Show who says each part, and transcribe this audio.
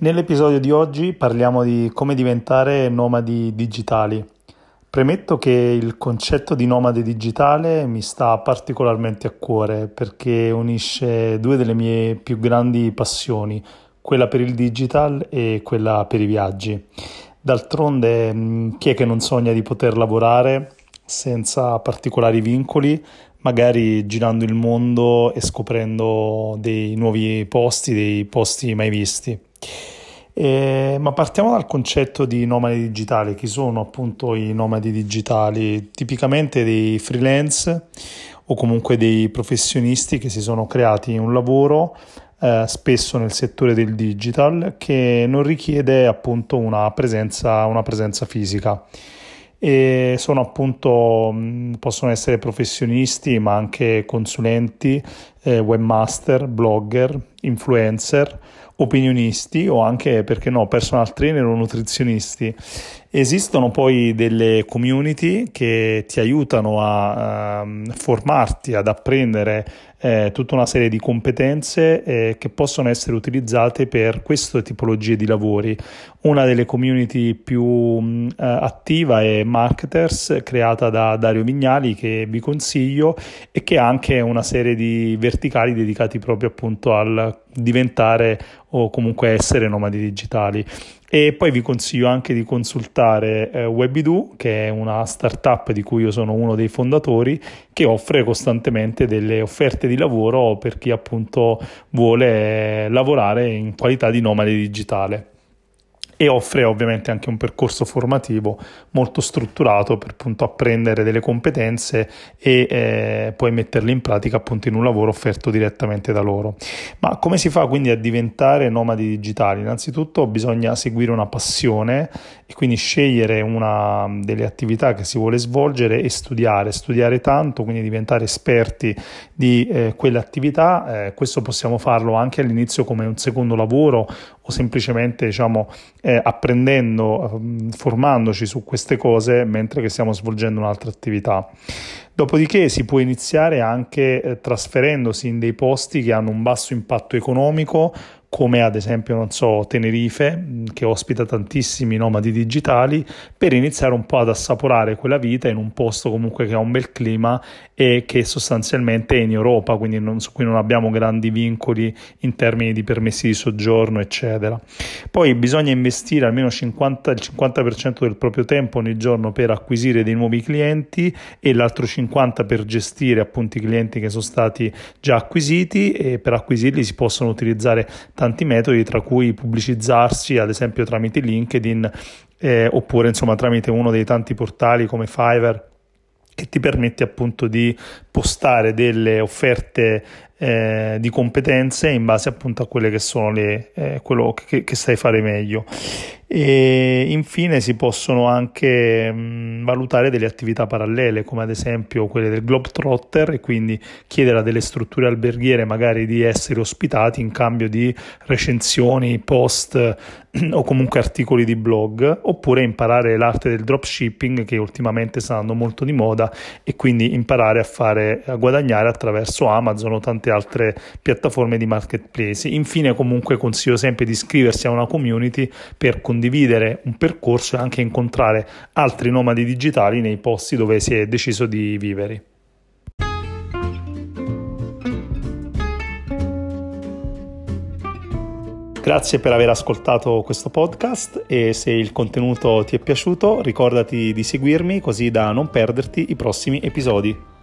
Speaker 1: Nell'episodio di oggi parliamo di come diventare nomadi digitali. Premetto che il concetto di nomade digitale mi sta particolarmente a cuore perché unisce due delle mie più grandi passioni, quella per il digital e quella per i viaggi. D'altronde, mm, chi è che non sogna di poter lavorare senza particolari vincoli, magari girando il mondo e scoprendo dei nuovi posti, dei posti mai visti? Eh, ma partiamo dal concetto di nomadi digitali. Chi sono appunto i nomadi digitali? Tipicamente dei freelance o comunque dei professionisti che si sono creati un lavoro eh, spesso nel settore del digital che non richiede appunto una presenza, una presenza fisica e sono appunto possono essere professionisti ma anche consulenti, eh, webmaster, blogger, influencer opinionisti o anche, perché no, personal trainer o nutrizionisti. Esistono poi delle community che ti aiutano a, a formarti, ad apprendere eh, tutta una serie di competenze eh, che possono essere utilizzate per queste tipologie di lavori. Una delle community più mh, eh, attiva è Marketers, creata da Dario Vignali, che vi consiglio e che ha anche una serie di verticali dedicati proprio appunto al diventare o comunque essere nomadi digitali. E poi vi consiglio anche di consultare eh, Webidu, che è una startup di cui io sono uno dei fondatori, che offre costantemente delle offerte di lavoro per chi appunto vuole lavorare in qualità di nomade digitale e offre ovviamente anche un percorso formativo molto strutturato per appunto apprendere delle competenze e eh, poi metterle in pratica appunto in un lavoro offerto direttamente da loro. Ma come si fa quindi a diventare nomadi digitali? Innanzitutto bisogna seguire una passione e quindi scegliere una delle attività che si vuole svolgere e studiare, studiare tanto, quindi diventare esperti di eh, quell'attività. Eh, questo possiamo farlo anche all'inizio come un secondo lavoro o semplicemente diciamo eh, apprendendo, ehm, formandoci su queste cose mentre che stiamo svolgendo un'altra attività. Dopodiché si può iniziare anche eh, trasferendosi in dei posti che hanno un basso impatto economico come ad esempio, non so, Tenerife, che ospita tantissimi nomadi digitali, per iniziare un po' ad assaporare quella vita in un posto comunque che ha un bel clima e che sostanzialmente è in Europa, quindi non, su cui non abbiamo grandi vincoli in termini di permessi di soggiorno, eccetera. Poi bisogna investire almeno 50, il 50% del proprio tempo ogni giorno per acquisire dei nuovi clienti e l'altro 50% per gestire appunto i clienti che sono stati già acquisiti e per acquisirli si possono utilizzare tanti metodi, tra cui pubblicizzarsi, ad esempio tramite LinkedIn, eh, oppure insomma tramite uno dei tanti portali come Fiverr che ti permette appunto di postare delle offerte eh, di competenze in base appunto a quelle che sono le, eh, quello che, che sai fare meglio. E infine si possono anche mh, valutare delle attività parallele come ad esempio quelle del Globetrotter e quindi chiedere a delle strutture alberghiere magari di essere ospitati in cambio di recensioni, post o comunque articoli di blog oppure imparare l'arte del dropshipping che ultimamente sta andando molto di moda e quindi imparare a fare a guadagnare attraverso Amazon o tante altre piattaforme di marketplace. Infine comunque consiglio sempre di iscriversi a una community per condividere un percorso e anche incontrare altri nomadi digitali nei posti dove si è deciso di vivere. Grazie per aver ascoltato questo podcast e se il contenuto ti è piaciuto ricordati di seguirmi così da non perderti i prossimi episodi.